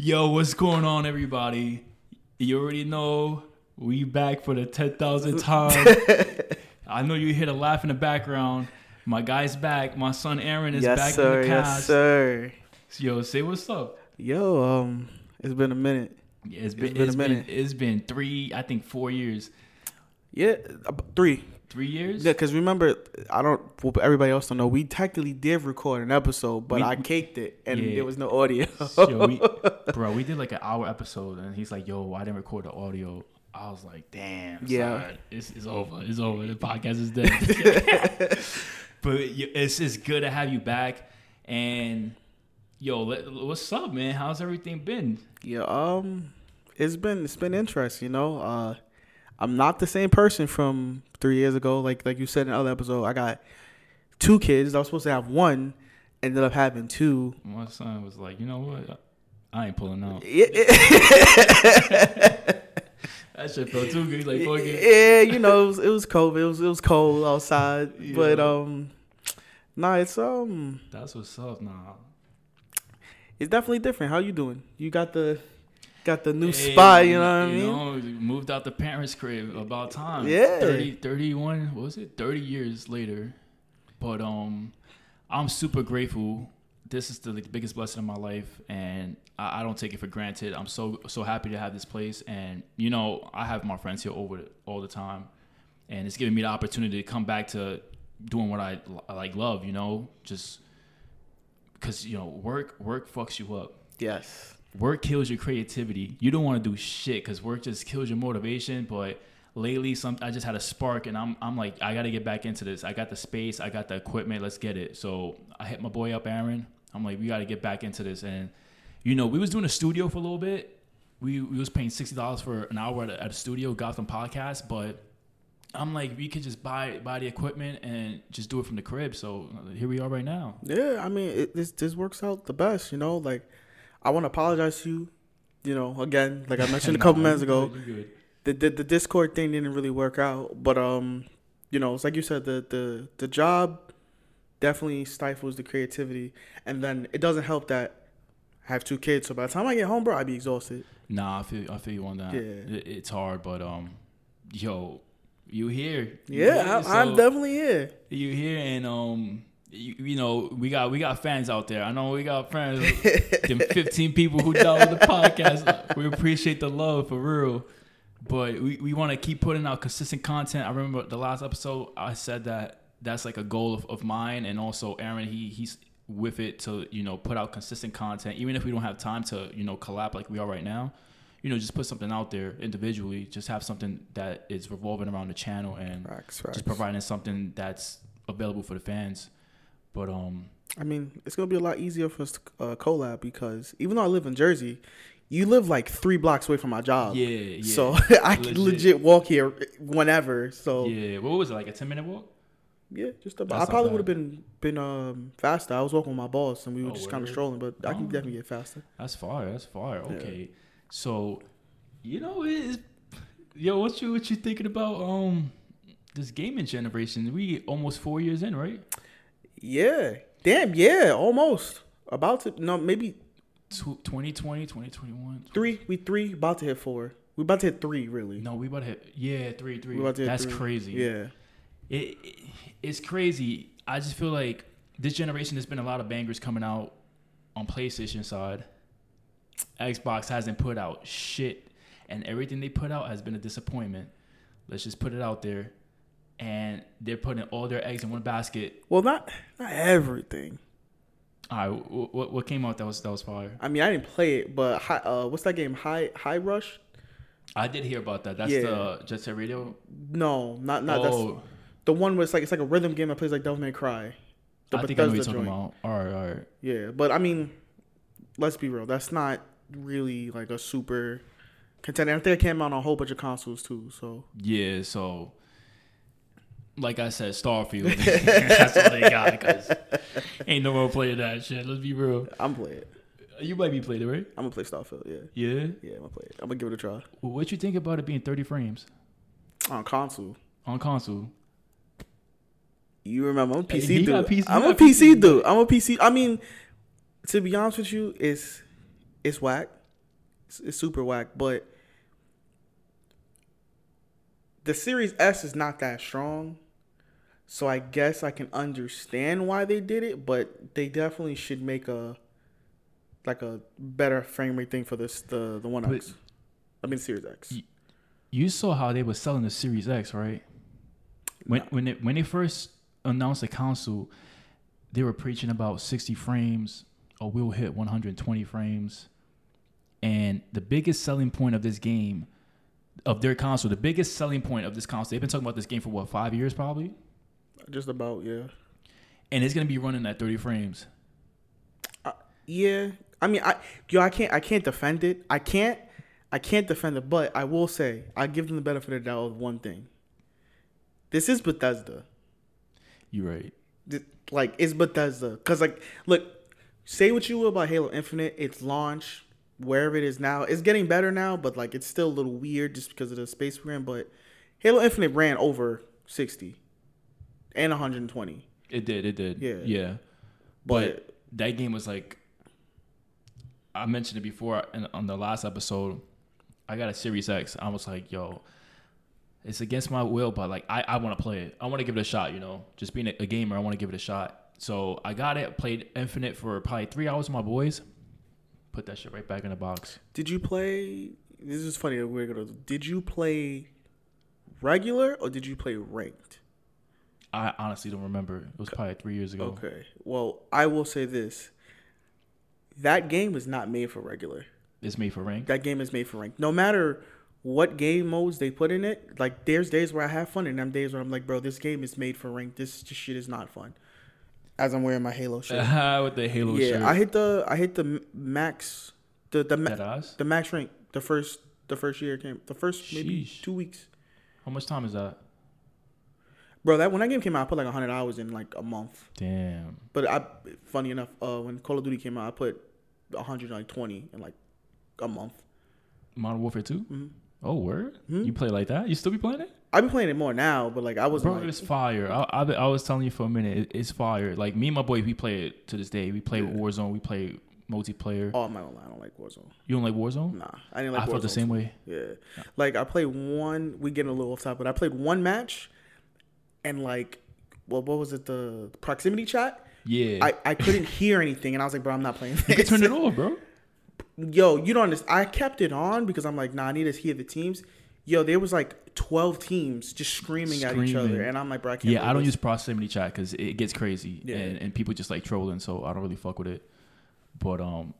Yo, what's going on, everybody? You already know we back for the ten thousandth time. I know you hear the laugh in the background. My guy's back. My son Aaron is yes, back sir. in the cast. Yes, sir. Yo, say what's up. Yo, um, it's been a minute. Yeah, it's been, been a it's been minute. it's been three, I think four years. Yeah, three. Three years? Yeah, because remember, I don't. well, Everybody else don't know. We technically did record an episode, but We- I caked it, and Yeah. there was no audio. Yo, we, bro, we did like an hour episode, and he's like, "Yo, I didn't record the audio." I was like, "Damn, Yeah. son, it's, it's over. It's over. The podcast is dead." but it's it's good to have you back, and yo, what's up, man? How's everything been? yeah, um, it's been it's been interesting. You know, uh, I'm not the same person from three years ago. Like like you said in the other episode, I got two kids. I was supposed to have one, ended up having two. My son was like, "You know what? I ain't pulling out." Yeah, yeah. That shit felt too good. Like, fuck it. yeah, you know, it was, it was cold. It was it was cold outside, but um, nah, it's um, That's what's up, nah. it's definitely different. How you doing? You got the got the new Hey, spot. You know what I mean? know, moved out the parents' crib about time. Yeah. 30, 31, what was it? 30 years later. But um I'm super grateful. This is the like, biggest blessing of my life and I, I don't take it for granted. I'm so so happy to have this place and you know, I have my friends here over the, all the time and it's giving me the opportunity to come back to doing what I, I like love, you know, just cuz you know, work work fucks you up yes. Work kills your creativity. You don't want to do shit because work just kills your motivation. But lately, some I just had a spark, and I'm I'm like I got to get back into this. I got the space, I got the equipment. Let's get it. So I hit my boy up, Aaron. I'm like, we got to get back into this. And you know, we was doing a studio for a little bit. We we was paying sixty dollars for an hour at a, at a studio, Gotham Podcast, but. I'm like, we could just buy buy the equipment and just do it from the crib. So here we are right now. Yeah, I mean, it, this this works out the best. You know, like I want to apologize to you. You know, again, like I mentioned a couple Nah, minutes ago, good, good. the, the the Discord thing didn't really work out. But um, you know, it's like you said, the the the job definitely stifles the creativity, and then it doesn't help that I have two kids. So by the time I get home, bro, I'd be exhausted. Nah, I feel I feel you on that. Yeah. It, it's hard, but um, yo, you here? You Yeah, here, I, I'm definitely here. you here, and um, you, you know we got we got fans out there. I know we got friends. them 15 people who download the podcast. We appreciate the love for real. But we, we want to keep putting out consistent content. I remember the last episode I said that that's like a goal of, of mine and also Aaron he he's with it to, you know, put out consistent content even if we don't have time to, you know, collab like we are right now. You know, just put something out there individually. Just have something that is revolving around the channel and Facts, just providing something that's available for the fans. But um I mean, it's gonna be a lot easier for us to uh, collab because even though I live in Jersey, you live like three blocks away from my job. yeah, yeah. So I can Legit. legit. walk here whenever. So yeah, yeah, what was it like a 10 minute walk? Yeah, just about. That's I probably would have been been um faster. I was walking with my boss and we were Oh, just kind of strolling, but I can Oh. definitely get faster. That's fire. That's fire. Yeah. Okay. So, you know, it's, yo, what you what you thinking about um this gaming generation? We almost four years in, right? Yeah. Damn. Yeah. Almost about to. No, maybe Tw- 2020, 2021. three. We three about to hit four. We about to hit three. Really. No, we about to hit yeah three three. We about to That's three. crazy. Yeah. It, it it's crazy. I just feel like this generation there's been a lot of bangers coming out on PlayStation side. Xbox hasn't put out shit, and everything they put out has been a disappointment. Let's just put it out there, and they're putting all their eggs in one basket. Well, not not everything. All right, wh- what what came out that was that was fire? I mean, I didn't play it, but high, uh, what's that game? Hi-Fi Rush? I did hear about that. That's Yeah. the Jet Set Radio. No, not not that's oh, the one where it's like it's like a rhythm game that plays like Devil May Cry. The I think I know what you're Bethesda talking joint. about. All right, all right. Yeah, but I mean, let's be real. That's not really like a super contender. I think it came out on a whole bunch of consoles too. So Yeah, so like I said, Starfield. That's all they got because ain't no one playing that shit. Let's be real. I'm it. You might be playing it, right? I'm gonna play Starfield. Yeah, Yeah. yeah, I'm gonna play it. I'm gonna give it a try Well, what you think about it being 30 frames on console. on console? You remember I'm a Hey, PC he dude. got PC I'm a got PC, PC dude. I'm a PC. I mean, to be honest with you, it's it's whack. It's, it's super whack, but the Series S is not that strong. So I guess I can understand why they did it, but they definitely should make a like a better frame rate thing for this the the One But- X. I mean Series X. Y- You saw how they were selling the Series X, right? When No. when it, when they first announced the console, they were preaching about 60 frames, or we'll hit 120 frames. And the biggest selling point of this game, of their console, the biggest selling point of this console, they've been talking about this game for what five years probably, Just about yeah. and it's gonna be running at 30 frames. Uh, yeah, I mean, I yo, I can't, I can't defend it. I can't, I can't defend it. But I will say, I give them the benefit of the doubt of one thing. This is Bethesda. You're right. Like, it's Bethesda. Cause like, look, say what you will about Halo Infinite, its launch, wherever it is now, it's getting better now. But like, it's still a little weird just because of the space we're in. But Halo Infinite ran over sixty and 120. It did. It did. Yeah. Yeah. But, But that game was like I mentioned it before in, on the last episode. I got a Series X. I was like, yo, it's against my will, but like I, I want to play it. I want to give it a shot. You know, just being a, a gamer, I want to give it a shot. So I got it. Played Infinite for probably three hours with my boys. Put that shit right back in the box. Did you play? This is funny. We're gonna. Did you play regular or did you play ranked? I honestly don't remember. It was probably three years ago. Okay. Well, I will say this. That game is not made for regular. It's made for rank. That game is made for rank. No matter what game modes they put in it, like there's days where I have fun, and them days where I'm like, bro, this game is made for rank. This just shit is not fun. As I'm wearing my Halo shirt. with the Halo yeah, shirt. I hit the I hit the max, the the ma- the max rank. The first the first year came. The first maybe Sheesh. two weeks. How much time is that? Bro, that when that game came out, I put like hundred hours in like a month. Damn. But I, funny enough, uh, when Call of Duty came out, I put hundred like twenty in like a month. Modern Warfare 2? Mhm. Oh, word? Mhm. You play like that? You still be playing it? I've been playing it more now, but like I was Bro, like, it's fire. I, I, I was telling you for a minute, it, it's fire. Like me and my boy, we play it to this day. We play Yeah. Warzone. We play multiplayer. oh, I'm not gonna lie, I don't like Warzone. You don't like Warzone? Nah, I didn't like. I felt the Warzone. same way. Yeah, like I played one. We getting a little off topic, but I played one match, and like, well, what was it? The proximity chat. Yeah. I, I couldn't hear anything, and I was like, bro, I'm not playing. This. you can turn it off, bro. Yo, you don't understand. I kept it on because I'm like, nah, I need to hear the teams. Yo, there was like 12 teams just screaming, at each other, and I'm like, bro, I can't. Yeah, I don't this. use proximity chat because it gets crazy Yeah. and, and people just like trolling, so I don't really fuck with it. But um,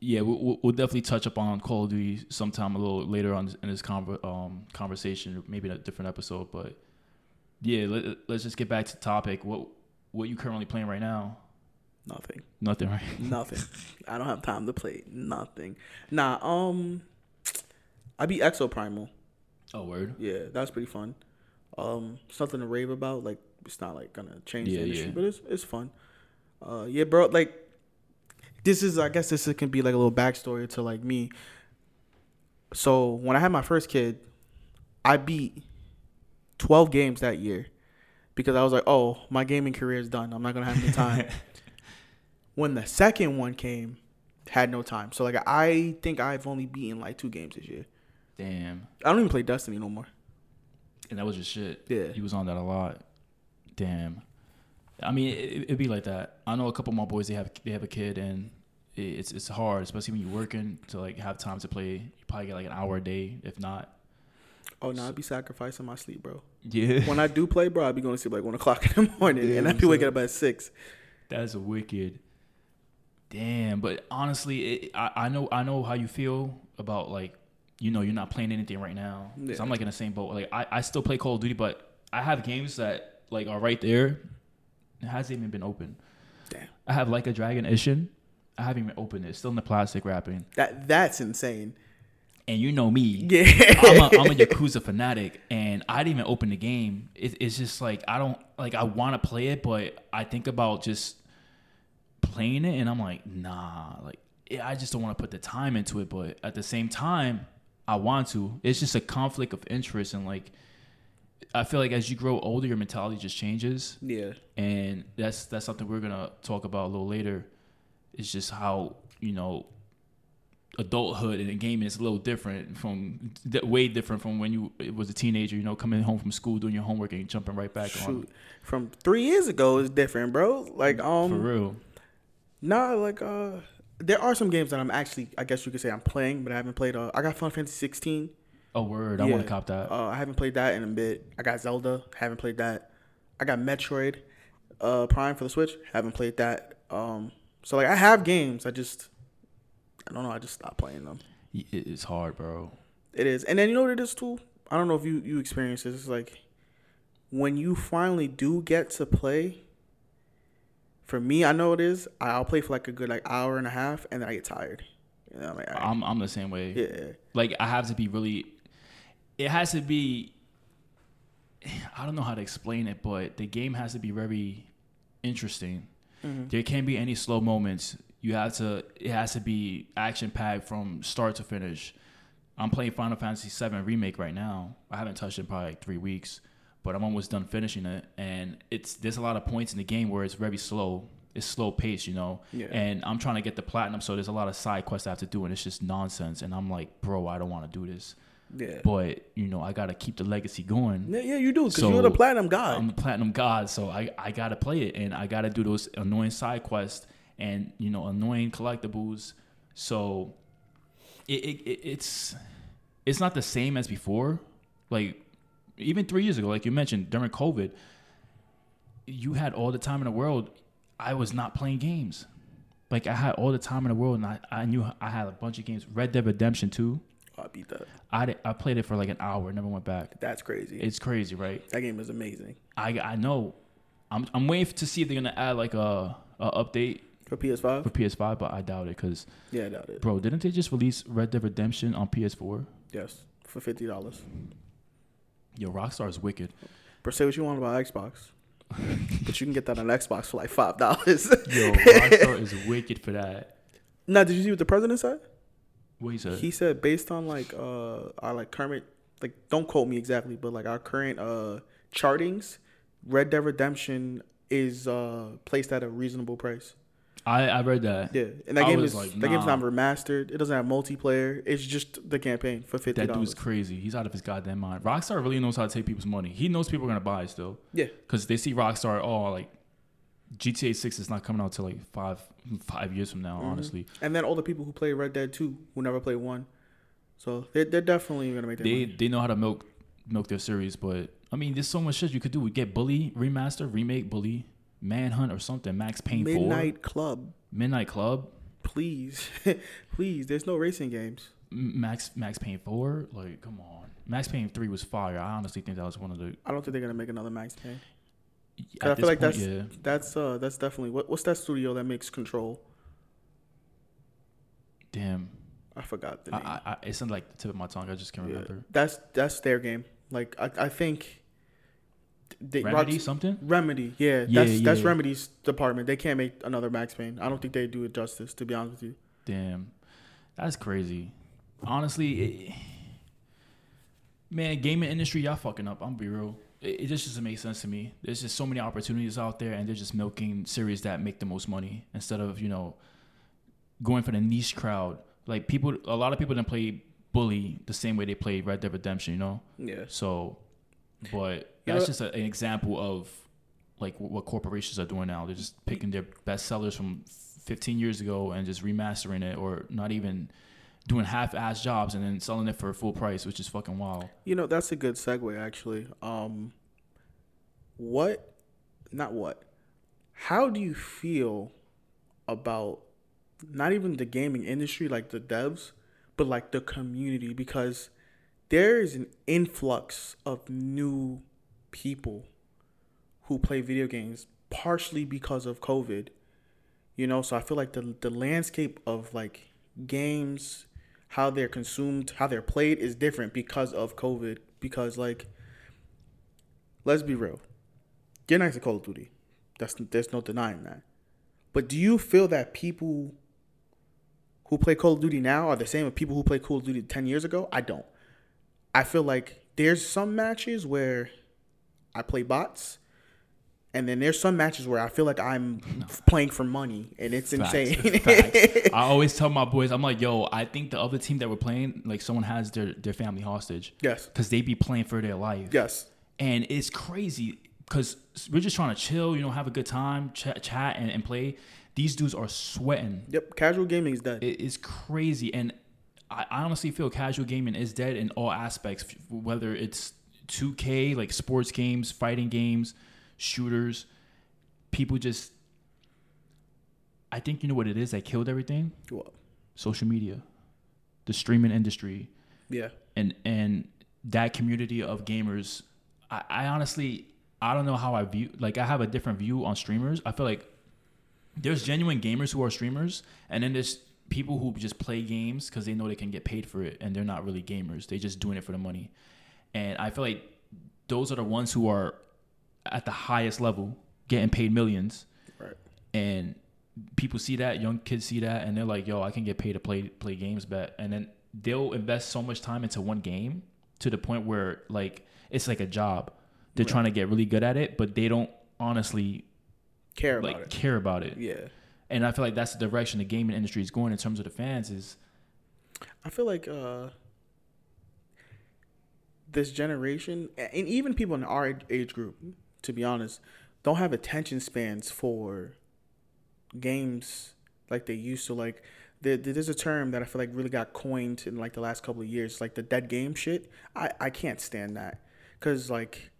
yeah, we'll, we'll- definitely touch up on Call of Duty sometime a little later on in this conver- um conversation, maybe in a different episode. But yeah, let, let's just get back to the topic. What what you currently playing right now? nothing. Nothing, right? Nothing. I don't have time to play nothing. Nah, um, I beat Exoprimal. Oh, word. Yeah, that's pretty fun. Um, it's nothing to rave about. Like, it's not like gonna change Yeah, the industry, yeah. but it's it's fun. Uh, yeah, bro. Like, this is I guess this can be like a little backstory to like me. So when I had my first kid, I beat twelve games that year because I was like, oh, my gaming career is done. I'm not gonna have any time. when the second one came, had no time. So like I think I've only beaten like two games this year. Damn. I don't even play Destiny no more. And that was just shit. Yeah. He was on that a lot. Damn. I mean, it, it'd be like that. I know a couple of my boys. They have they have a kid, and it's it's hard, especially when you're working to like have time to play. You probably get like an hour a day, if not. Oh no, I'd be sacrificing my sleep, bro. Yeah. When I do play, bro, I'd be going to sleep like one o'clock in the morning, Yeah, and I'd be waking up at six. That's wicked. Damn, but honestly, it, I I know I know how you feel about like you know you're not playing anything right now. Yeah. I'm like in the same boat. Like I, I still play Call of Duty, but I have games that like are right there. It hasn't even been open. Damn, I have like a Dragon Edition. I haven't even opened it. It's still in the plastic wrapping. that that's insane. And you know me. Yeah, I'm a, I'm a Yakuza fanatic, and I didn't even open the game. It, it's just like I don't like. I want to play it, but I think about just playing it, and I'm like, nah. Like I just don't want to put the time into it. But at the same time, I want to. It's just a conflict of interest, and like I feel like as you grow older, your mentality just changes, yeah, and that's that's something we're gonna talk about a little later. It's just how you know adulthood and the game is a little different from way different from when you was a teenager. You know, coming home from school, doing your homework, and jumping right back on. Shoot, from three years ago is different, bro. Like um, For real. Nah, like uh, there are some games that I'm actually, I guess you could say I'm playing, but I haven't played. Uh, I got Final Fantasy 16. Oh word, I Yeah. want to cop that. Uh, I haven't played that in a bit. I got Zelda. Haven't played that. I got Metroid, uh, Prime for the Switch. Haven't played that. Um, so like I have games. I just, I don't know. I just stopped playing them. It's hard, bro. It is, and then you know what it is too. I don't know if you you experience this. It's like when you finally do get to play. For me, I know it is. I'll play for like a good like hour and a half, and then I get tired. You know, I'm like, right. I'm I'm the same way. yeah, Like I have to be really. It has to be. I don't know how to explain it, but the game has to be very interesting. Mm-hmm. There can't be any slow moments. You have to. It has to be action packed from start to finish. I'm playing Final Fantasy VII remake right now. I haven't touched it in probably like three weeks, but I'm almost done finishing it. And it's there's a lot of points in the game where it's very slow. It's slow paced, you know. Yeah. And I'm trying to get the platinum, so there's a lot of side quests I have to do, and it's just nonsense. And I'm like, bro, I don't want to do this. yeah, But you know, I gotta keep the legacy going. yeah, yeah. You do because So, you're the platinum god. I'm the platinum god, so I, I gotta play it and I gotta do those annoying side quests and you know annoying collectibles. So it, it, it it's it's not the same as before. Like even three years ago, like you mentioned during COVID, you had all the time in the world. I was not playing games. Like I had all the time in the world, and I, I knew I had a bunch of games. Red Dead Redemption 2, Oh, I beat that. I, did- I played it for like an hour, never went back. That's crazy. It's crazy, right? that game is amazing I I know. I'm I'm waiting to see if they're gonna add like a, a update for PS5. for PS5, but I doubt it because Yeah, I doubt it. bro, didn't they just release Red Dead Redemption on PS4? Yes, for fifty dollars. Yo, Rockstar is wicked. But say what you want about Xbox, but you can get that on Xbox for like five dollars. Yo, Rockstar is wicked for that. now, did you see what the president said? What he said? He said based on like uh our like current like don't quote me exactly, but like our current uh chartings, Red Dead Redemption is uh placed at a reasonable price. I I read that. Yeah, and that I game is like, that game's not remastered. It doesn't have multiplayer. It's just the campaign for fifty That dude's crazy. He's out of his goddamn mind. Rockstar really knows how to take people's money. He knows people are gonna buy it still. Yeah, because they see Rockstar. Oh, like GTA Six is not coming out till like five five years from Mm-hmm. now. Honestly, and then all the people who play Red Dead Two who never played one, so they're they're definitely gonna make that. they money. they know how to milk milk their series. But I mean, there's so much shit you could do. We get Bully remaster, remake Bully, Manhunt or something. Max Payne Midnight Club, Midnight Club, please, please. There's no racing games. Max Max Payne Four. Like, come on. Max Payne Three was fire. I honestly think that was one of the. I don't think they're gonna make another Max Payne. I feel like point, that's yeah. that's uh that's definitely what what's that studio that makes Control? Damn. I forgot the I, name. I, I, it's on like the tip of my tongue. I just can't Yeah. remember. That's that's their game. Like I I think. They, Remedy something. Remedy, yeah, Yeah, that's that's yeah. Remedy's department. They can't make another Max Payne. I don't think they do it justice. To be honest with you, Damn, that's crazy. Honestly, it, man, gaming industry, y'all fucking up. I'm be real. It, it just doesn't make sense to me. There's just so many opportunities out there, and they're just milking series that make the most money instead of you know going for the niche crowd. Like people, a lot of people didn't play Bully the same way they played Red Dead Redemption. You know, yeah, so, but That's just a, an example of like what, what corporations are doing now. They're just picking their best sellers from 15 years ago and just remastering it, or not even doing half-ass jobs and then selling it for full price, which is fucking wild. You know, that's a good segue actually. Um what not what. How do you feel about not even the gaming industry like the devs, but like the community because there is an influx of new people who play video games partially because of COVID. You know, so I feel like the the landscape of like games, how they're consumed, how they're played is different because of COVID. Because like, let's be real, get nice to Call of Duty. That's there's no denying that. But do you feel that people who play Call of Duty now are the same as people who played Call of Duty ten years ago? I don't. I feel like there's some matches where I play bots And then there's some matches where I feel like I'm playing for money, and it's Facts, insane. facts. I always tell my boys, I'm like, yo, I think the other team that we're playing, like someone has their their family hostage. Yes. Because they be playing for their life. yes. and it's crazy because we're just trying to chill, you know, have a good time, chat, chat and, and play. These dudes are sweating. Yep. Casual gaming is dead. It is crazy, and I honestly feel casual gaming is dead in all aspects, whether it's 2K, like sports games, fighting games, shooters. People just, I think you know what it is that killed everything. What? Social media, the streaming industry, Yeah. and and that community of gamers I, I honestly i don't know how i view like i have a different view on streamers i feel like there's genuine gamers who are streamers and then there's people who just play games because they know they can get paid for it and they're not really gamers they're just doing it for the money and i feel like those are the ones who are at the highest level getting paid millions Right. and people see that young kids see that and they're like yo i can get paid to play play games bet and then they'll invest so much time into one game to the point where like it's like a job they're Right. trying to get really good at it but they don't honestly Care about it. care about it Yeah. and i feel like that's the direction the gaming industry is going in terms of the fans is I feel like uh, this generation, and even people in our age group, to be honest, don't have attention spans for games like they used to. Like, there, there's a term that I feel like really got coined in like the last couple of years, like the dead game shit. I, I can't stand that because like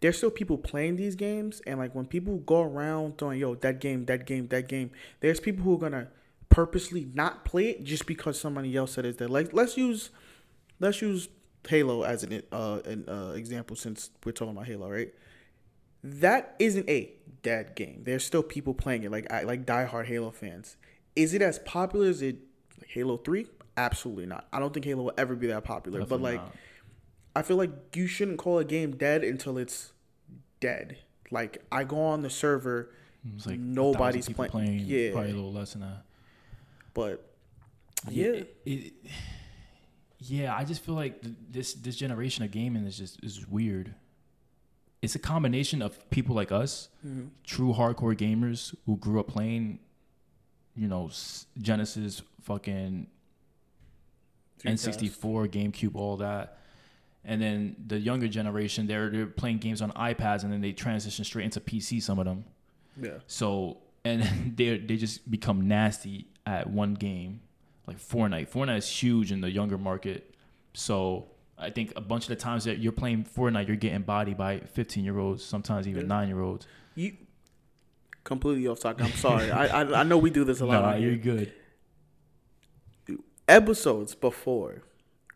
there's still people playing these games, and like when people go around throwing yo dead game, dead game, dead game, there's people who are gonna purposely not play it just because somebody else said it's dead. Like let's use let's use Halo as an uh, an uh, example since we're talking about Halo, right? That isn't a dead game. There's still people playing it, like I like diehard Halo fans. Is it as popular as it like Halo Three? Absolutely not. I don't think Halo will ever be that popular. but like, not. I feel like you shouldn't call a game dead until it's dead. Like I go on the server, it's like nobody's playing- playing yeah. probably a little less than that but yeah, yeah, it, it, yeah. I just feel like th- this this generation of gaming is just is weird. It's a combination of people like us, Mhm. true hardcore gamers who grew up playing, you know, Genesis, fucking N64, GameCube, all that. And then the younger generation, they're they're playing games on iPads, and then they transition straight into PC. Some of them. yeah, So and they they just become nasty at one game, like Fortnite. Fortnite is huge in the younger market. So I think a bunch of the times that you're playing Fortnite, you're getting bodied by 15 year olds, sometimes even nine year olds. you completely off topic. I'm sorry. I, I I know we do this a lot. Nah, you're good. Episodes before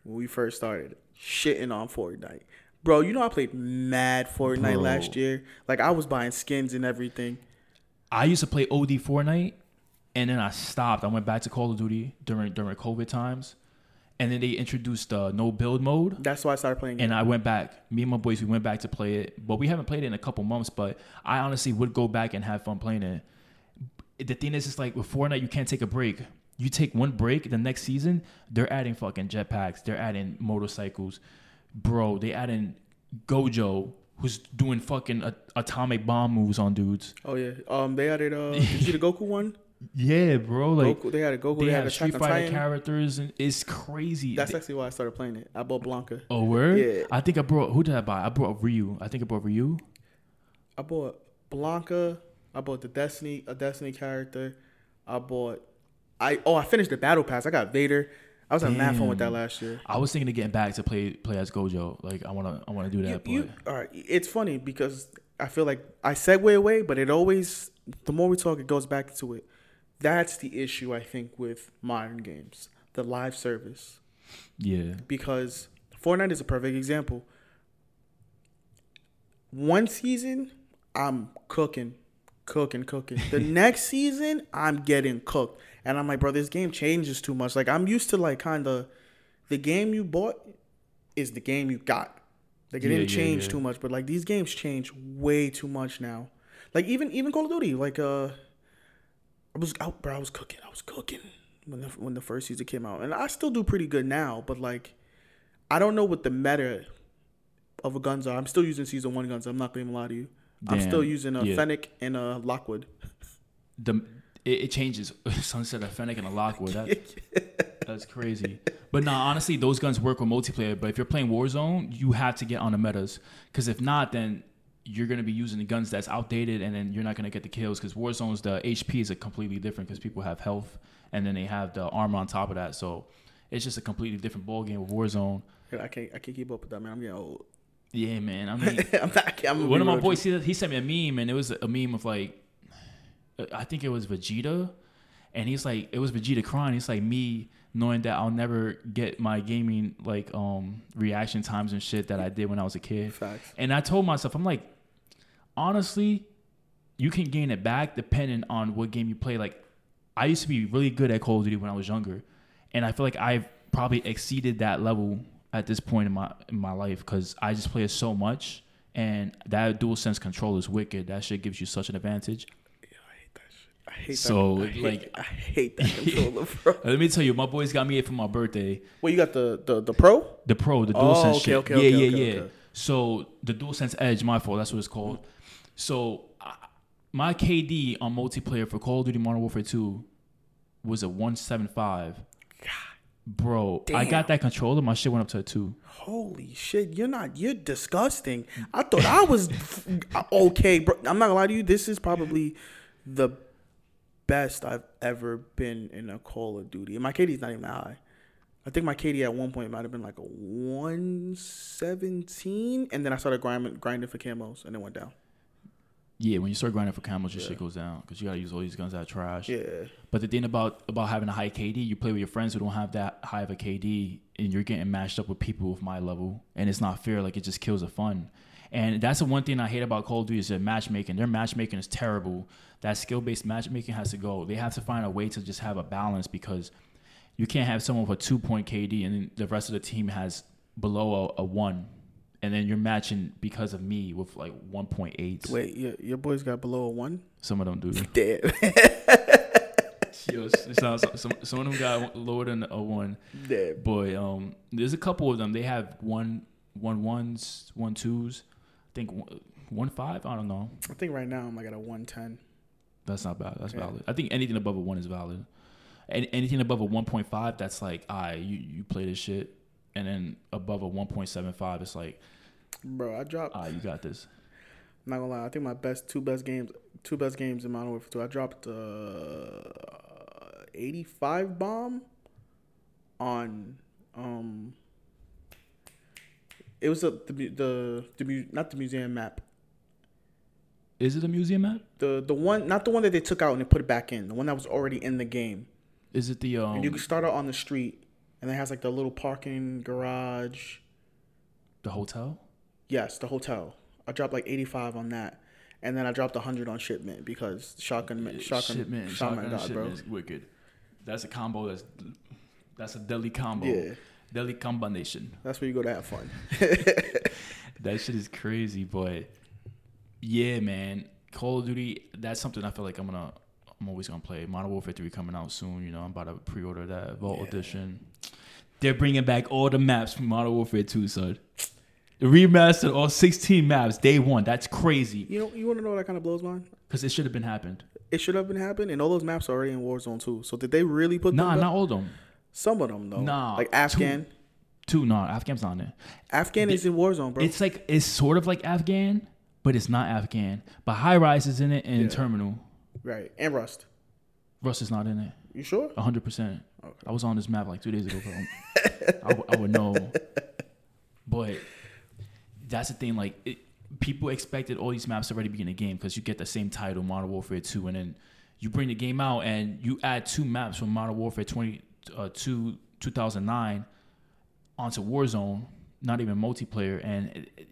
when we first started shitting on Fortnite, bro. You know I played mad Fortnite Bro. last year. Like I was buying skins and everything. I used to play OD Fortnite, and then I stopped. I went back to Call of Duty during during COVID times, and then they introduced uh, no build mode. That's why I started playing. And I went back. Me and my boys, we went back to play it, but we haven't played it in a couple months. But I honestly would go back and have fun playing it. The thing is, it's like with Fortnite, you can't take a break. You take one break, the next season, they're adding fucking jetpacks. They're adding motorcycles, bro. They adding Gojo, who's doing fucking atomic bomb moves on dudes. oh yeah, um, they added. Uh, did you see the Goku one? Yeah, bro. Like Goku, they had a Goku. they They, had have a Street Fighter Titan. characters, and it's crazy. That's They- actually why I started playing it. I bought Blanka. oh, word. Yeah. I think I brought. Who did I buy? I brought Ryu. I think I brought Ryu. I bought Blanka. I bought the Destiny, a Destiny character. I bought. I oh I finished the battle pass. I got Vader. I was having mad fun with that last year. I was thinking of getting back to play play as Gojo. Like I wanna I wanna do that. You, you, all right, it's funny because I feel like I segue away, but it always the more we talk, it goes back to it. That's the issue I think with modern games, the live service, yeah, because Fortnite is a perfect example. One season, I'm cooking, cooking, cooking. The next season, I'm getting cooked, and I'm like, bro, this game changes too much. Like I'm used to like kind of the game you bought is the game you got. Like it Yeah, didn't yeah, change yeah. too much, but like these games change way too much now. Like even even Call of Duty, like uh, I was out, bro. I was cooking. I was cooking when the when the first season came out, and I still do pretty good now. But like, I don't know what the meta of a guns are. I'm still using season one guns. I'm not gonna even lie to you. I'm still using a Yeah. Fennec and a Lockwood. the it, it changes. Sunset, a Fennec, and a Lockwood. That, that's crazy. But nah, honestly, those guns work with multiplayer. But if you're playing Warzone, you have to get on the metas. Because if not, then you're gonna be using the guns that's outdated, and then you're not gonna get the kills. Because Warzone's the HP is a completely different. Because people have health, and then they have the armor on top of that. So it's just a completely different ball game with Warzone. I can't I can't keep up with that man. I'm getting old. Yeah, man. I mean, I'm not. I'm one of my boys he, he sent me a meme and it was a meme of like I think it was Vegeta and he's like it was Vegeta crying he's like me knowing that I'll never get my gaming like um reaction times and shit that I did when I was a kid Facts. and I told myself I'm like honestly you can gain it back depending on what game you play like I used to be really good at Call of Duty when I was younger and I feel like I've probably exceeded that level at this point in my in my life because I just play it so much, and that dual sense control is wicked. That shit gives you such an advantage. I hate So, that. I hate, like- I hate that controller, bro. Let me tell you, my boys got me it for my birthday. Well, you got the the the pro. The Pro, the Oh, DualSense okay, shit. okay, yeah, okay, yeah, okay, yeah. So the DualSense Edge, my fault. That's what it's called. So I, my KD on multiplayer for Call of Duty Modern Warfare 2 was a 175. Bro, I got that controller. My shit went up to a two. Holy shit! You're not. You're disgusting. I thought I was okay, bro. I'm not gonna lie to you. This is probably the best I've ever been in a Call of Duty. And my KD's not even that high. I think my KD at one point might have been like a 117, and then I started grinding, grinding for camos, and it went down. Yeah, when you start grinding for camos, your shit goes down because you gotta use all these guns out of trash. Yeah, But the thing about about having a high KD, you play with your friends who don't have that high of a KD, and you're getting matched up with people with my level, and it's not fair. Like it just kills the fun. And that's the one thing I hate about Call of Duty is their matchmaking. Their matchmaking is terrible. That skill based matchmaking has to go. They have to find a way to just have a balance because you can't have someone with a two point KD and then the rest of the team has below a, a one, and then you're matching because of me with like one point eight. wait, your your boys got below a one. Some of them do. Damn, Yo, sounds, some, some of them got lower than a one. damn. But um, there's a couple of them. They have one, one ones, one twos. I think one, one five. I don't know. I think right now I'm like at a 110. That's not bad. That's Yeah. valid. I think anything above a one is valid. And anything above a one point five, that's like, I you you play this shit. And then above a one point seven five, it's like, Bro, I dropped. ah, you got this. I'm not gonna lie. I think my best two best games, two best games in Modern Warfare 2. I dropped uh, 85 bomb on um. It was a, the the the mu- not the museum map. Is it a museum map? The the one not the one that they took out and they put it back in. The one that was already in the game. Is it the um and you can start out on the street, and it has like the little parking garage. the hotel? Yes, the hotel. I dropped like 85 on that. And then I dropped 100 on shipment because shotgun, shotgun, shipment, shotgun, shotgun god, shipment bro. is wicked. That's a combo. That's that's a deadly combo. Yeah. Deadly combination. That's where you go to have fun. That shit is crazy, but yeah, man. Call of Duty. That's something I feel like I'm gonna. I'm always gonna play. Modern Warfare 3 coming out soon. You know, I'm about to pre-order that Vault Yeah. Edition. They're bringing back all the maps from Modern Warfare 2, son. Remastered all 16 maps day one. That's crazy You know, you want to know what that kind of blows mine? because it should have been happened. It should have been happening, and all those maps are already in Warzone too. So did they really put Nah, not all of them. Some of them though. Nah, like Afghan. Two, no, Afghan's not in it. Afghan is in Warzone, bro. It's like it's sort of like Afghan, but it's not Afghan. But High Rise is in it and Yeah. Terminal. right. And Rust. Rust is not in it. You sure? hundred percent. Okay. I was on this map like two days ago, bro. I, w- I would know. But that's the thing. Like, it, people expected all these maps to already be in the game because you get the same title, Modern Warfare Two, and then you bring the game out and you add two maps from Modern Warfare 20, uh, 2, 2009 onto Warzone, not even multiplayer. And it, it-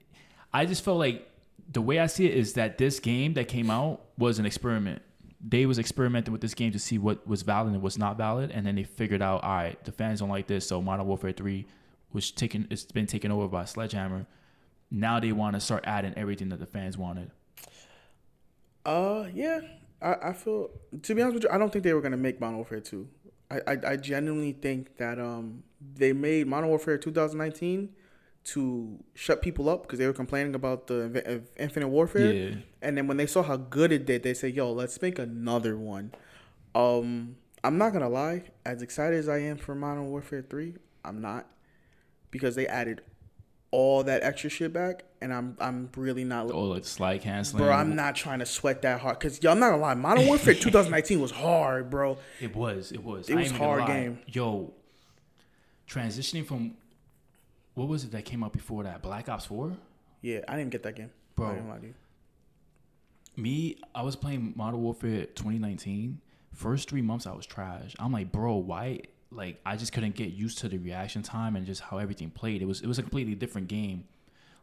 I just felt like the way I see it is that this game that came out was an experiment. They was experimenting with this game to see what was valid and what's not valid, and then they figured out, all right, the fans don't like this, so Modern Warfare Three was taken. It's been taken over by Sledgehammer. Now they want to start adding everything that the fans wanted. Uh, yeah. I, I feel to be honest with you, I don't think they were gonna make Modern Warfare two. I, I I genuinely think that um they made Modern Warfare 2019 to shut people up because they were complaining about the Inv- Infinite Warfare. Yeah. And then when they saw how good it did, they said, "Yo, let's make another one." Um, I'm not gonna lie. As excited as I am for Modern Warfare Three, I'm not because they added all that extra shit back, and I'm I'm really not. Oh, like slide canceling. Bro, I'm not trying to sweat that hard because I'm not gonna lie. Modern Warfare 2019 was hard, bro. It was. It was. It I was hard game. Yo, transitioning from what was it that came out before that? Black Ops Four. Yeah, I didn't get that game, Bro. I'm not gonna lie to you. Me, I was playing Modern Warfare 2019. First three months, I was trash. I'm like, bro, why? Like, I just couldn't get used to the reaction time and just how everything played. It was it was a completely different game.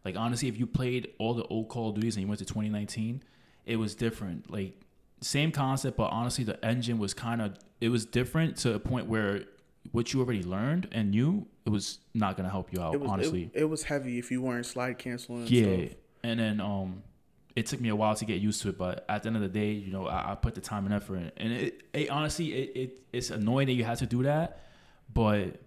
Like honestly, if you played all the old Call of Duties and you went to 2019, it was different. Like same concept, but honestly, the engine was kind of it was different to a point where what you already learned and knew it was not gonna help you out. It was honestly, It, it was heavy if you weren't slide canceling. And yeah, stuff. and then um, it took me a while to get used to it, but at the end of the day, you know, I, I put the time and effort in, and it, it honestly, it, it it's annoying that you have to do that, but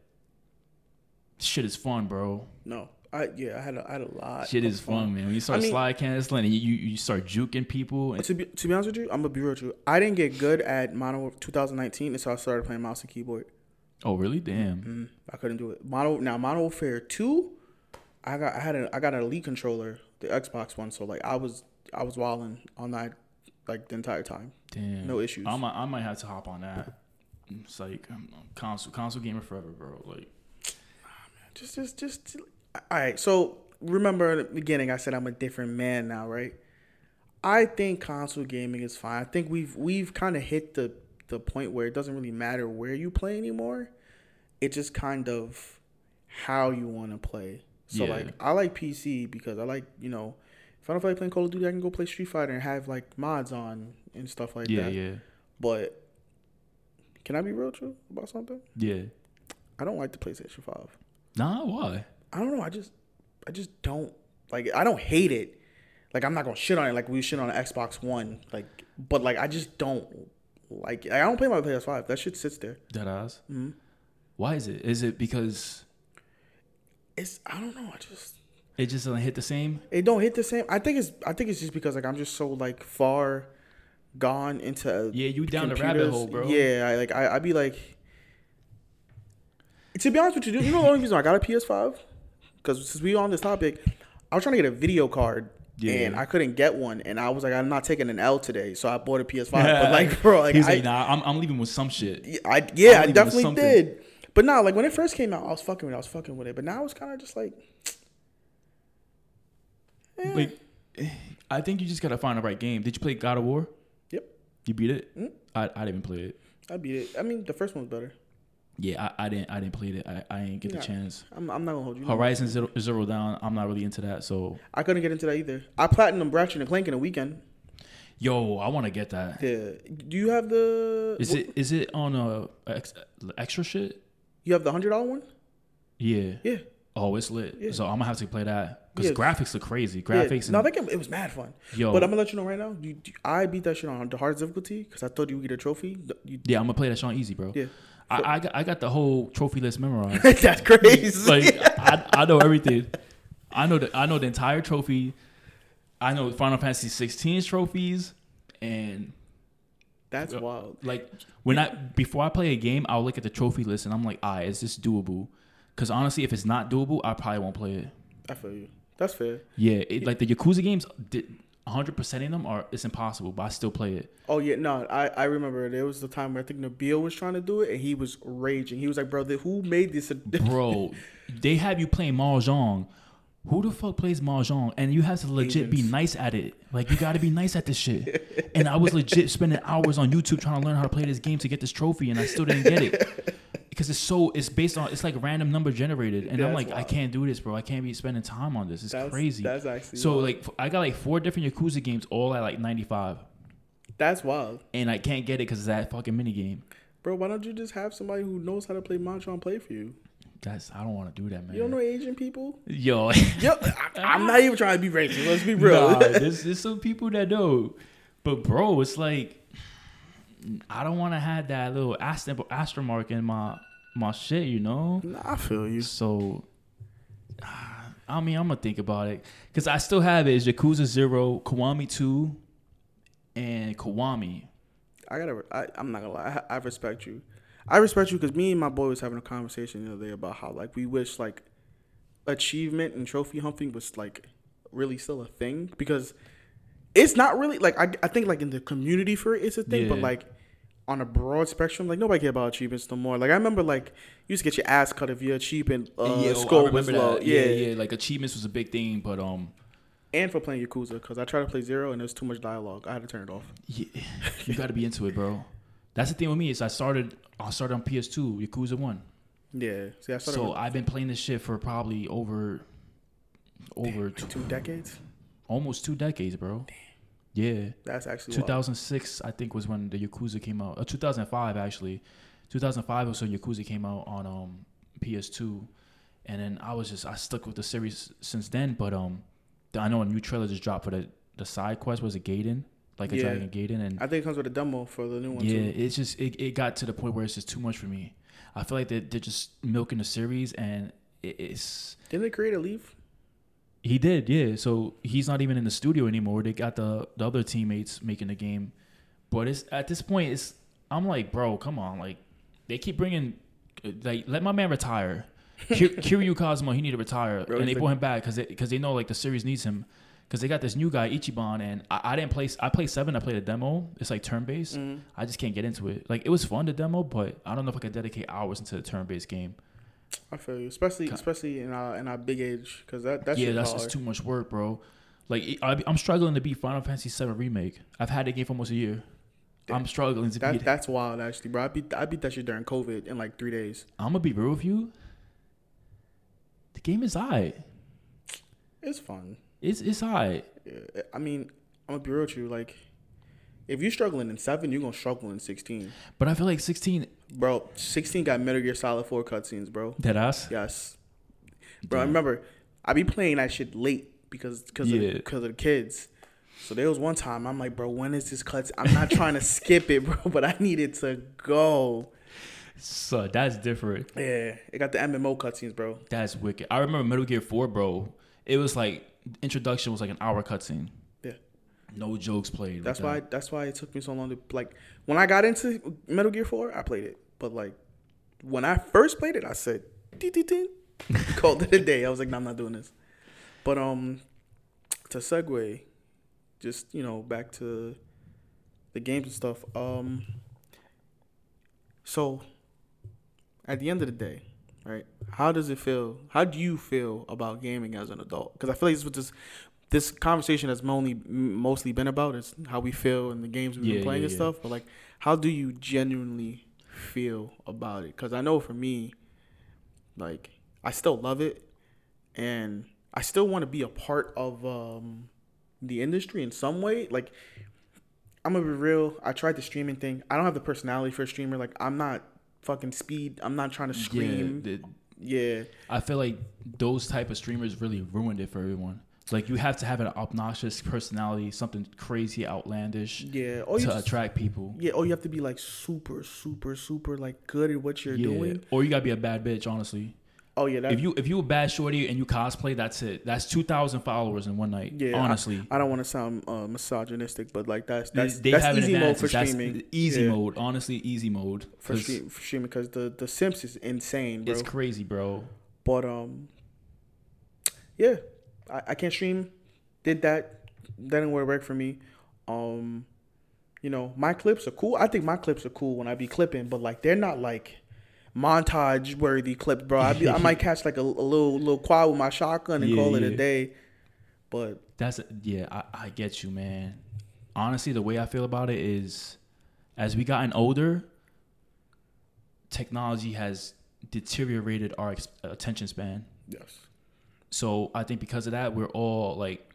shit is fun, bro. No, I yeah, I had a, I had a lot. Shit is fun, man. When you start I mean- slide canceling and you, you you start juking people, and To be, to be honest with you, I'm gonna be real with you. I didn't get good at Warfare 2019 until I started playing mouse and keyboard. oh really? Damn. Mm, I couldn't do it. Modern now Modern Warfare 2, I got I had a I got an elite controller, the Xbox one. So like I was I was wilding on that like the entire time. Damn. No issues. I might, I might have to hop on that. It's like um, console console gamer forever, bro. Like Just, just, just. All right. So remember in the beginning, I said I'm a different man now, right? I think console gaming is fine. I think we've we've kind of hit the the point where it doesn't really matter where you play anymore. It just kind of how you want to play. So Yeah. like I like PC because I like you know if I don't feel like playing Call of Duty, I can go play Street Fighter and have like mods on and stuff like yeah, that. yeah, yeah. But can I be real true about something? yeah. I don't like the PlayStation Five. Nah, why? I don't know. I just, I just don't like. I don't hate it. Like I'm not gonna shit on it like we shit on an Xbox One. Like, but like I just don't like. it. I don't play my PS5. That shit sits there. Dead ass. Mhm. Why is it? Is it because It's I don't know. I just it just doesn't hit the same? it don't hit the same. I think it's I think it's just because like I'm just so like far gone into Yeah, you down the rabbit hole, bro. Yeah, I like I I be like. To be honest with you, you know the only reason I got a PS5 because since we on this topic, I was trying to get a video card. Yeah. And I couldn't get one, and I was like, I'm not taking an L today, so I bought a PS5. but like, bro, like, He's I, like, nah, I'm, I'm leaving with some shit. yeah, I yeah, I leave it with definitely did. But now, like when it first came out, I was fucking with it. I was fucking with it. But now it's kind of just like, eh. Like, I think you just gotta find the right game. Did you play God of War? Yep. You beat it? Mm. I, I didn't play it. I beat it. I mean, the first one was better. Yeah, I, I didn't I didn't play it. I, I didn't get Yeah. the chance. I'm, I'm not gonna hold you. Horizon Zero, Zero Dawn. I'm not really into that. So I couldn't get into that either. I platinum Ratchet and Clank in a weekend. yo, I want to get that. Yeah. Do you have the? Is it is it on a ex, extra shit? You have the hundred dollar one? Yeah. Yeah. Oh, it's lit. Yeah. So I'm gonna have to play that because Yeah. graphics are crazy. Graphics. Yeah. No, that game it was mad fun. yo, But I'm gonna let you know right now. You, I beat that shit on the hardest difficulty because I thought you would get a trophy. You, yeah, I'm gonna play that shit on easy, bro. yeah. I, I got I got the whole trophy list memorized. That's crazy. like I, I know everything. I know the I know the entire trophy. I know Final Fantasy 16's trophies, and That's wild. like when I before I play a game, I'll look at the trophy list and I'm like, ah, is this doable? Because honestly, if it's not doable, I probably won't play it. I feel you. That's fair. Yeah, it, like the Yakuza games, did 100 percent in them are it's impossible, but I still play it. Oh yeah, no, I, I remember there was the time where I think Nabil was trying to do it and he was raging. He was like, "Bro, who made this?" Bro, they have you playing mahjong. Who the fuck plays mahjong? And you have to legit be nice at it. Like you got to be nice at this shit. And I was legit spending hours on YouTube trying to learn how to play this game to get this trophy, and I still didn't get it because it's so it's based on it's like random number generated, and I'm That's like I can't do this, bro. I can't be spending time on this. It's that's crazy. That's actually so wild. like I got like four different Yakuza games, all at like 95, that's wild, and I can't get it because it's that fucking mini game. bro. Why don't you just have somebody who knows how to play Mantron play for you? That's I don't want to do that, man. You don't know Asian people? Yo. Yo, I, I'm not even trying to be racist. Let's be real. Nah, there's, there's some people that know. But bro, it's like I don't want to have that little asterisk mark in my my shit, you know. Nah, I feel you. So I mean, I'm gonna think about it because I still have it. Is Yakuza Zero, Kiwami Two, and Kiwami. I gotta. I, I'm not gonna lie. I, I respect you. I respect you because me and my boy was having a conversation the other day about how like we wish like achievement and trophy hunting was like really still a thing because it's not really like I, I think like in the community for it it's a thing but like on a broad spectrum like nobody care about achievements no more like I remember like you used to get your ass cut if your achievement uh, yeah, oh, score was low yeah. yeah, yeah. Like achievements was a big thing, but um, and for playing Yakuza because I tried to play zero and there was too much dialogue I had to turn it off yeah, you got to be into it, bro. That's the thing with me is I started I started on PS2, Yakuza One. yeah see I started So with I've been playing this shit for probably over over like, tw- two decades almost two decades, bro. Yeah. that's actually wild. 2006, I think, was when the Yakuza came out. Uh, 2005, actually. 2005 was when Yakuza came out on um, PS2, and then I was just I stuck with the series since then. But um, I know a new trailer just dropped for the the side quest. Was it Gaiden? Like a Yeah. Dragon Gaiden, and I think it comes with a demo for the new one yeah, too. it's just it, it got to the point where it's just too much for me. I feel like they're, they're just milking the series, and it, it's Didn't the creator leave? He did, yeah. So he's not even in the studio anymore. They got the the other teammates making the game, but it's at this point, it's I'm like, bro, come on, like they keep bringing, like let my man retire. Ki- Kiryu Kazuma, he need to retire, Bro, and they like- brought him back because because they, know like the series needs him. Because they got this new guy Ichiban, and I, I didn't play. I played seven. I played a demo. It's like turn based. Mm-hmm. I just can't get into it. Like it was fun to demo, but I don't know if I could dedicate hours into a turn based game. I feel you, especially Ca- especially in our in our big age, because that that's yeah, that's just too much work, bro. Like I, I'm struggling to beat Final Fantasy VII remake. I've had the game for almost a year. I'm struggling to That beat. it. that's wild, actually, bro. I beat I beat that shit during COVID in like three days. I'm gonna be real with you. The game is alright. It's fun. It's it's alright. Yeah, I mean, I'm gonna be real with you. Like, if you're struggling in seven, you're gonna struggle in sixteen, But I feel like 16. bro. Sixteen got Metal Gear Solid Four cutscenes, bro. Dead ass. Yes, bro. I remember I be playing that shit late because because Yeah. of, because of the kids. So there was one time I'm like, bro, when is this cut? I'm not trying to skip it, bro, but I needed to go. So that's different. Yeah, it got the MMO cutscenes, bro. That's wicked. I remember Metal Gear 4, bro. It was like introduction was like an hour cutscene. No jokes played. That's that. why. That's why it took me so long to like. When I got into Metal Gear Four, I played it, but like when I first played it, I said, "Ding, ding, ding." called it a day. I was like, "No, I'm not doing this." But um, to segue, just you know, back to the games and stuff. Um, so at the end of the day, right? How does it feel? How do you feel about gaming as an adult? Because I feel like this was this this conversation has only mostly been about is how we feel in the games we've Yeah, been playing yeah, and stuff. But like, how do you genuinely feel about it? Because I know for me, like, I still love it, and I still want to be a part of um, the industry in some way. Like, I'm gonna be real. I tried the streaming thing. I don't have the personality for a streamer. Like, I'm not fucking speed. I'm not trying to scream. Yeah, the- Yeah, I feel like those type of streamers really ruined it for everyone. Like you have to have an obnoxious personality, something crazy, outlandish yeah. Or to just, attract people. yeah, or you have to be like super, super, super like good at what you're doing. Or you gotta be a bad bitch, honestly. Oh yeah, that, If you if you a bad shorty and you cosplay, that's it. That's two thousand followers in one night. Yeah, honestly. I don't want to sound uh, misogynistic, but like that's that's they that's easy mode for That's streaming. easy Yeah, mode, honestly, easy mode. for stream for streaming because the the Sims is insane, bro. It's crazy, bro. But um, yeah, I, I can't stream. Did that? That didn't work for me. Um, you know, my clips are cool. I think my clips are cool when I be clipping, but like they're not like montage worthy clips, bro. I, be, I might catch like a, a little little quad with my shotgun and Yeah, call it a day. But That's yeah, I, I get you, man. Honestly, the way I feel about it is, as we gotten older, technology has deteriorated our ex- attention span. yes, So I think because of that, we're all like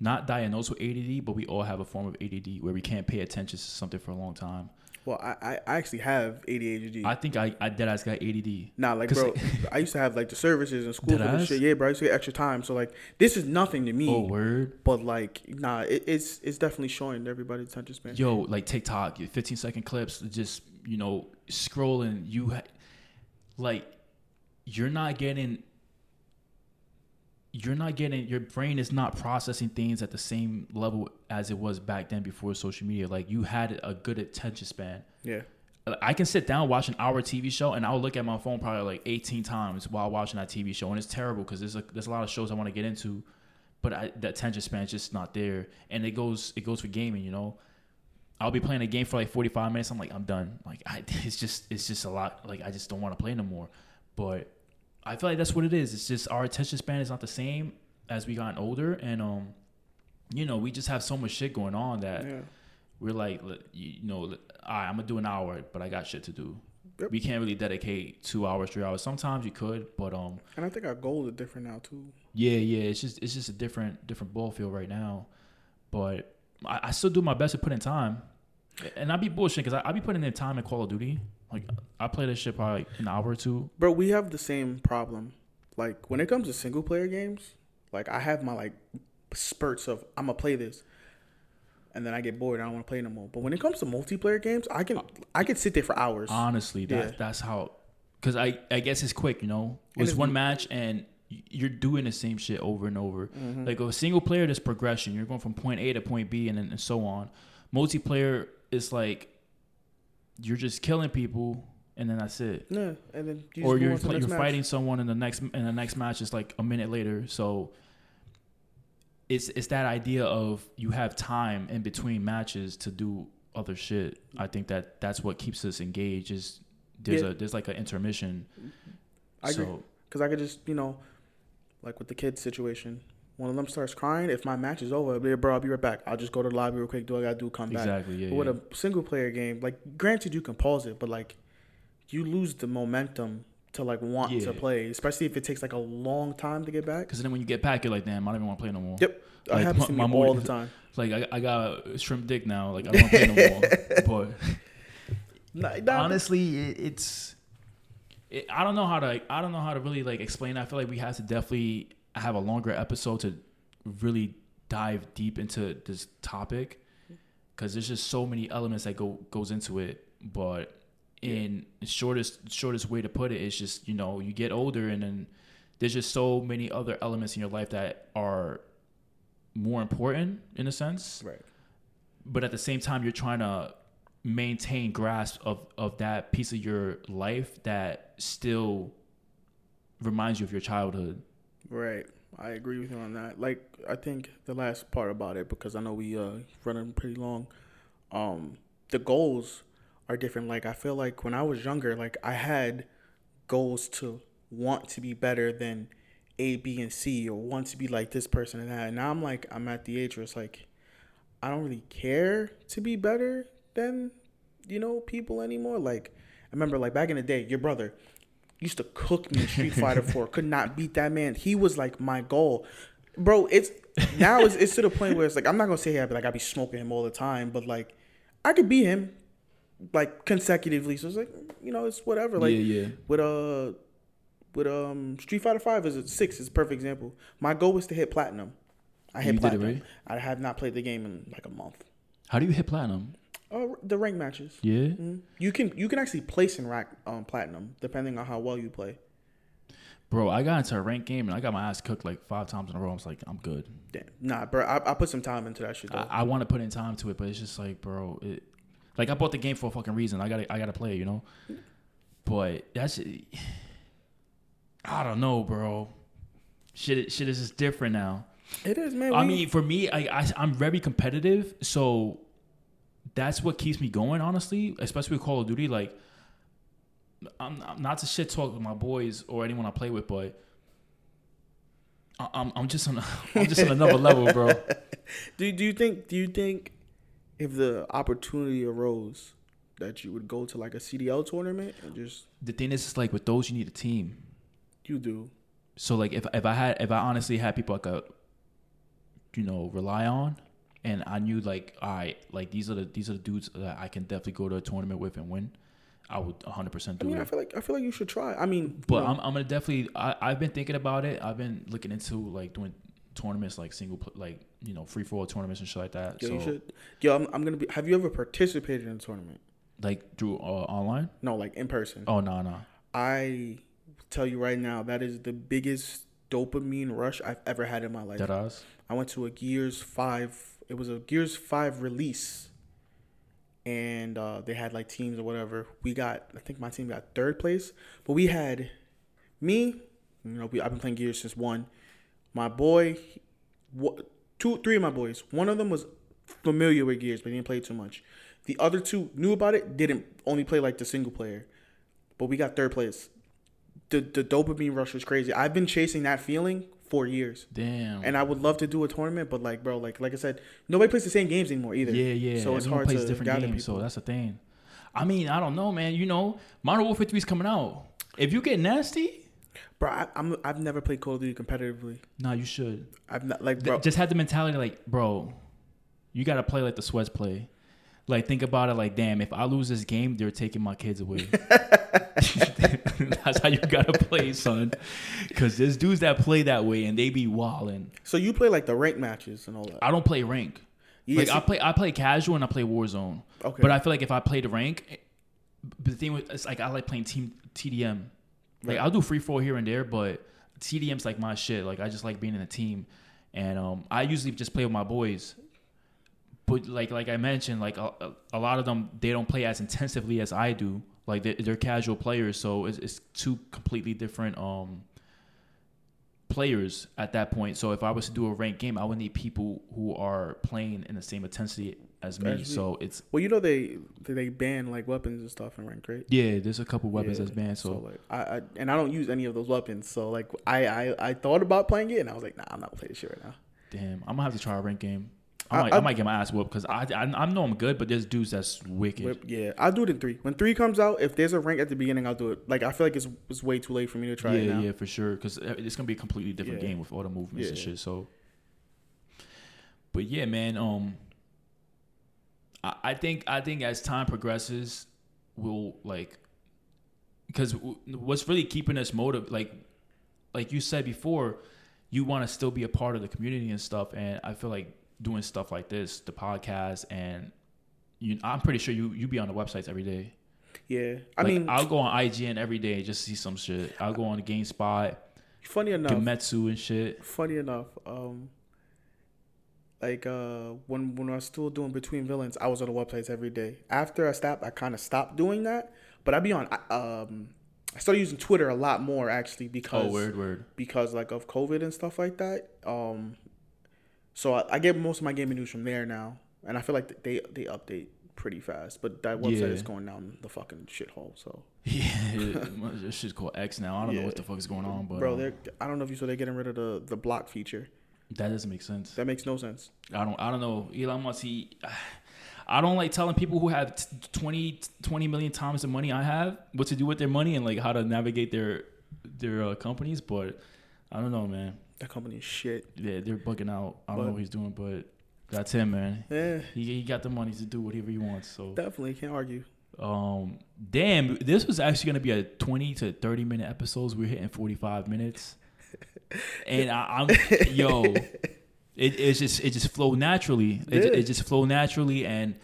not diagnosed with ADD, but we all have a form of ADD where we can't pay attention to something for a long time. well, I I, actually have ADHD. I think I I dead ass got ADD. Nah, like bro, I used to have like the services in school for shit. Yeah, bro, I used to get extra time. So like, this is nothing to me. Oh word. But like, nah, it, it's it's definitely showing everybody's attention span. Yo, like TikTok, 15 second clips, just you know, scrolling. You ha- like, you're not getting you're not getting your brain is not processing things at the same level as it was back then before social media. Like you had a good attention span. Yeah. I can sit down watch an hour TV show and I'll look at my phone probably like 18 times while watching that TV show and it's terrible because there's a, there's a lot of shows I want to get into, but I, the attention span is just not there and it goes it goes for gaming you know, I'll be playing a game for like 45 minutes I'm like I'm done like I it's just it's just a lot like I just don't want to play no more, but I feel like that's what it is it's just our attention span is not the same as we gotten older and um you know we just have so much shit going on that Yeah. we're like, you know, li- all right, I'm gonna do an hour, but I got shit to do. Yep. We can't really dedicate two hours, three hours. Sometimes you could, but um, And I think our goals are different now too. yeah, yeah, it's just it's just a different different ball field right now. But I, I still do my best to put in time, and I be bullshit because I, I be putting in time in Call of Duty. Like I play this shit probably like an hour or two. Bro, we have the same problem. Like when it comes to single player games, like I have my like spurts of I'm gonna play this, and then I get bored. I don't want to play no more. But when it comes to multiplayer games, I can I can sit there for hours. Honestly, that Yeah. that's how. Because I I guess it's quick, you know. And It's one match and you're doing the same shit over and over. Mm-hmm. Like a single player, there's progression. You're going from point A to point B, and then and so on. Multiplayer is like you're just killing people, and then that's it. yeah, and then you or you're the you're match. fighting someone in the next in the next match is like a minute later. So it's it's that idea of you have time in between matches to do other shit. I think that that's what keeps us engaged. Is there's Yeah. a there's like an intermission. I agree. Because I could just, you know, like with the kids situation, one of them starts crying. If my match is over, I'll be like, bro, I'll be right back. I'll just go to the lobby real quick, do what I gotta do, come back. exactly yeah. But with yeah. a single player game, like granted you can pause it, but like you lose the momentum to like want Yeah. to play, especially if it takes like a long time to get back. Because then when you get back, you're like, damn, I don't even want to play no more. Yep, Like, happens to me my- my all the time. Like I, I got a shrimp dick now. Like I don't want to play no more. But Nah, honestly it, it's it, i don't know how to i don't know how to really like explain i feel like we have to definitely have a longer episode to really dive deep into this topic because there's just so many elements that go goes into it but in the shortest shortest way to put it is just you know you get older and then there's just so many other elements in your life that are more important in a sense. Right. but at the same time you're trying to maintain grasp of of that piece of your life that still reminds you of your childhood Right. I agree with you on that. Like I think the last part about it because I know we uh running pretty long. Um the goals are different. Like I feel like when I was younger, like I had goals to want to be better than A, B, and C or want to be like this person and that. And now I'm like I'm at the age where it's like I don't really care to be better than, you know, people anymore. Like I remember like back in the day, your brother used to cook me in Street Fighter 4. Could not beat that man. He was like my goal. Bro, it's now it's, it's to the point where it's like I'm not gonna say I'd be like I'd be smoking him all the time, but like I could beat him like consecutively. So it's like you know, it's whatever. Like yeah yeah with uh with um Street Fighter Five is a six is a perfect example. My goal was to hit platinum. I hit You did it, platinum. right? I have not played the game in like a month. how do you hit platinum Oh, the rank matches. yeah Mhm. You can you can actually place in rack um, platinum depending on how well you play. bro i got into a ranked game and i got my ass cooked like five times in a row i was like i'm good Damn. Nah, bro, I, I put some time into that shit though. i, I want to put in time to it but it's just like bro it like i bought the game for a fucking reason i gotta i gotta play it, you know but that's i don't know bro shit shit is just different now it is, man. I we- mean, for me, I, I I'm very competitive, so that's what keeps me going. Honestly, especially with Call of Duty. Like, I'm, I'm not to shit talk with my boys or anyone I play with, but I- I'm I'm just on a, I'm just on another level, bro. do do you think do you think if the opportunity arose that you would go to like a CDL tournament and just The thing is, it's like with those, you need a team. you do So like, if if I had if I honestly had people I could, you know, rely on. And I knew like, all right, like these are the these are the dudes that I can definitely go to a tournament with and win. I would 100 percent I do mean, it. I feel like I feel like you should try. I mean, But you know, I'm, I'm gonna definitely. I, I've been thinking about it. I've been looking into like doing tournaments, like single, like you know, free for all tournaments and shit like that. yo, so you should. Yo, I'm, I'm gonna be. Have you ever participated in a tournament? like through uh, online. No, like in person. Oh no no. I tell you right now, that is the biggest dopamine rush I've ever had in my life. That. I went to a Gears Five. It was a Gears Five release, and uh, they had like teams or whatever. We got, I think my team got third place, but we had me. You know, we, I've been playing Gears since one. My boy, two, three of my boys. One of them was familiar with Gears, but he didn't play too much. The other two knew about it, didn't only play like the single player. But we got third place. The the dopamine rush was crazy. I've been chasing that feeling for years. Damn. And I would love to do a tournament, but like, bro, like, like I said, nobody plays the same games anymore either. Yeah, yeah. So it's Everyone hard plays to different gather games, people. so that's the thing. I mean, I don't know, man. You know, Modern Warfare 3 is coming out. If you get nasty, bro, I, I'm I've never played Call of Duty competitively. nah, you should. I've not like, Th- Just have the mentality like, bro, you got to play like the sweats play. Like, think about it like, damn, if I lose this game, they're taking my kids away. That's how you got to play, son. Because there's dudes that play that way and they be wilding. so you play like the rank matches and all that. I don't play rank. Yeah, like see- I play, I play casual and I play Warzone. Okay. But I feel like if I play the rank, but the thing with it's like I like playing team TDM. Like Right. I'll do free fall here and there, but TDM's like my shit. Like I just like being in a team, and um, I usually just play with my boys. But like like I mentioned, like a, a lot of them they don't play as intensively as I do. Like they're, they're casual players, so it's, it's two completely different um players at that point. So if I was to do a ranked game, I would need people who are playing in the same intensity as me. So it's well, you know they they ban like weapons and stuff in rank, right? yeah, there's a couple weapons Yeah, that's banned. So, like I, I and I don't use any of those weapons. So like I, I I thought about playing it and I was like, nah, I'm not gonna play this shit right now. damn, I'm gonna have to try a rank game. I, I- might, I, I- might get my ass whooped because I, I I know I'm good, but there's dudes that's wicked. Whip- Yeah, I'll do it in three. When three comes out, if there's a rank at the beginning, I'll do it. Like I feel like it's it's way too late for me to try it yeah, yeah, for sure. Because it's gonna be a completely different Yeah. game with all the movements and shit. So, but yeah, man. Um, I, I think I think as time progresses, we'll like because w- what's really keeping us motive, like like you said before, you want to still be a part of the community and stuff. And I feel like doing stuff like this, the podcast, and you, I'm pretty sure you you be on the websites every day. Yeah, I Like, mean, I'll go on IGN every day just to see some shit. I'll go on GameSpot, funny enough, Gematsu and shit. funny enough, um, like uh, when when I was still doing between villains, I was on the websites every day. After I stopped, I kind of stopped doing that. But I'd be on. I- Um, I started using Twitter a lot more actually because Oh, word, word. because like of COVID and stuff like that. Um, so I, I get most of my gaming news from there now, and I feel like they they update pretty fast. But that website Yeah. is going down the fucking shithole. So, Yeah, this shit's called X now. I don't know what the fuck is going on, but bro, um, they're I don't know if you saw they're getting rid of the the block feature. that doesn't make sense. That makes no sense. I don't. I don't know. Elon Musk. He. I don't like telling people who have t- 20, 20 million times the money I have what to do with their money and like how to navigate their their uh, companies. But I don't know, man. That company is shit. Yeah, they're bugging out. I don't know what he's doing, but that's him, man. Yeah, He, he got the money to do whatever he wants. So definitely can't argue. Um, damn, this was actually gonna be a twenty to thirty minute episodes. We're hitting forty five minutes, and I, I'm yo, it it's just it just flowed naturally. It, it just flowed naturally, and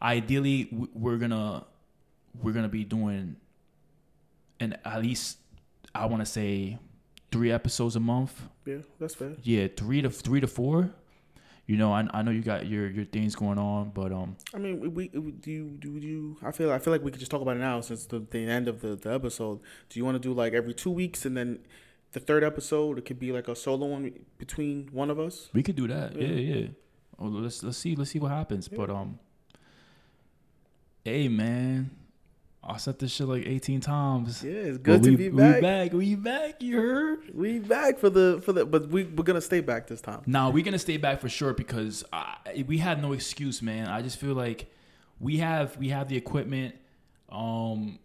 ideally we're gonna we're gonna be doing, and at least I want to say three episodes a month. Yeah, that's fair. Yeah, three to three to four. You know, I, I know you got your your things going on, but um, I mean, we, we do you do you? I feel I feel like we could just talk about it now since the, the end of the, the episode. Do you want to do like every two weeks and then the third episode it could be like a solo one between one of us? We could do that. Yeah, Yeah. yeah. Oh, let's let's see let's see what happens. But um, hey man, I said this shit like eighteen times. Yeah, it's But good we, to be back. We back. We back. You heard? We back for the for the, but we we're gonna stay back this time. Now we're gonna stay back for sure because I, we had no excuse, man. I just feel like we have we have the equipment. Um,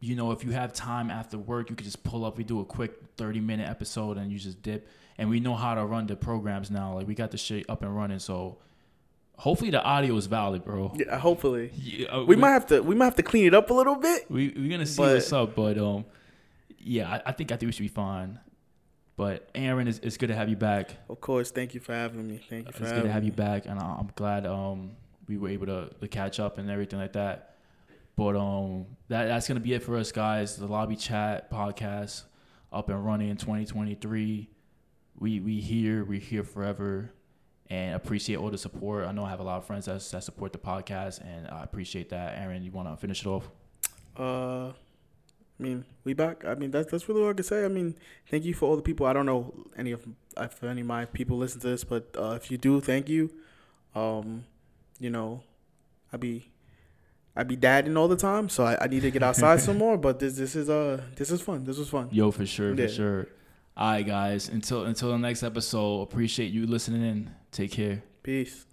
you know, if you have time after work, you could just pull up. We do a quick thirty minute episode and you just dip. And we know how to run the programs now. Like we got the shit up and running. So hopefully the audio is valid, bro. Yeah, hopefully Yeah, uh, we might have to we might have to clean it up a little bit. we we're gonna see But- what's up, but um, yeah, I, I think I think we should be fine. But Aaron, it's, it's good to have you back. Of course, thank you for having me. Thank you It's for good to have me. you back, and I- I'm glad um we were able to, to catch up and everything like that. But um that that's gonna be it for us guys. The lobby chat podcast up and running in 2023. we we here, We're here forever, and appreciate all the support. I know I have a lot of friends that that support the podcast, and I appreciate that. Aaron, you want to finish it off? Uh, I mean, we back. I mean, that's that's really all I can say. I mean, thank you for all the people. I don't know any of if any of my people listen to this, but uh, if you do, thank you. Um, you know, I be I be dadding all the time, so I, I need to get outside some more. But this this is uh this is fun. This was fun. Yo, for sure, Yeah. for sure. All right, guys. Until until the next episode. Appreciate you listening in. Take care. Peace.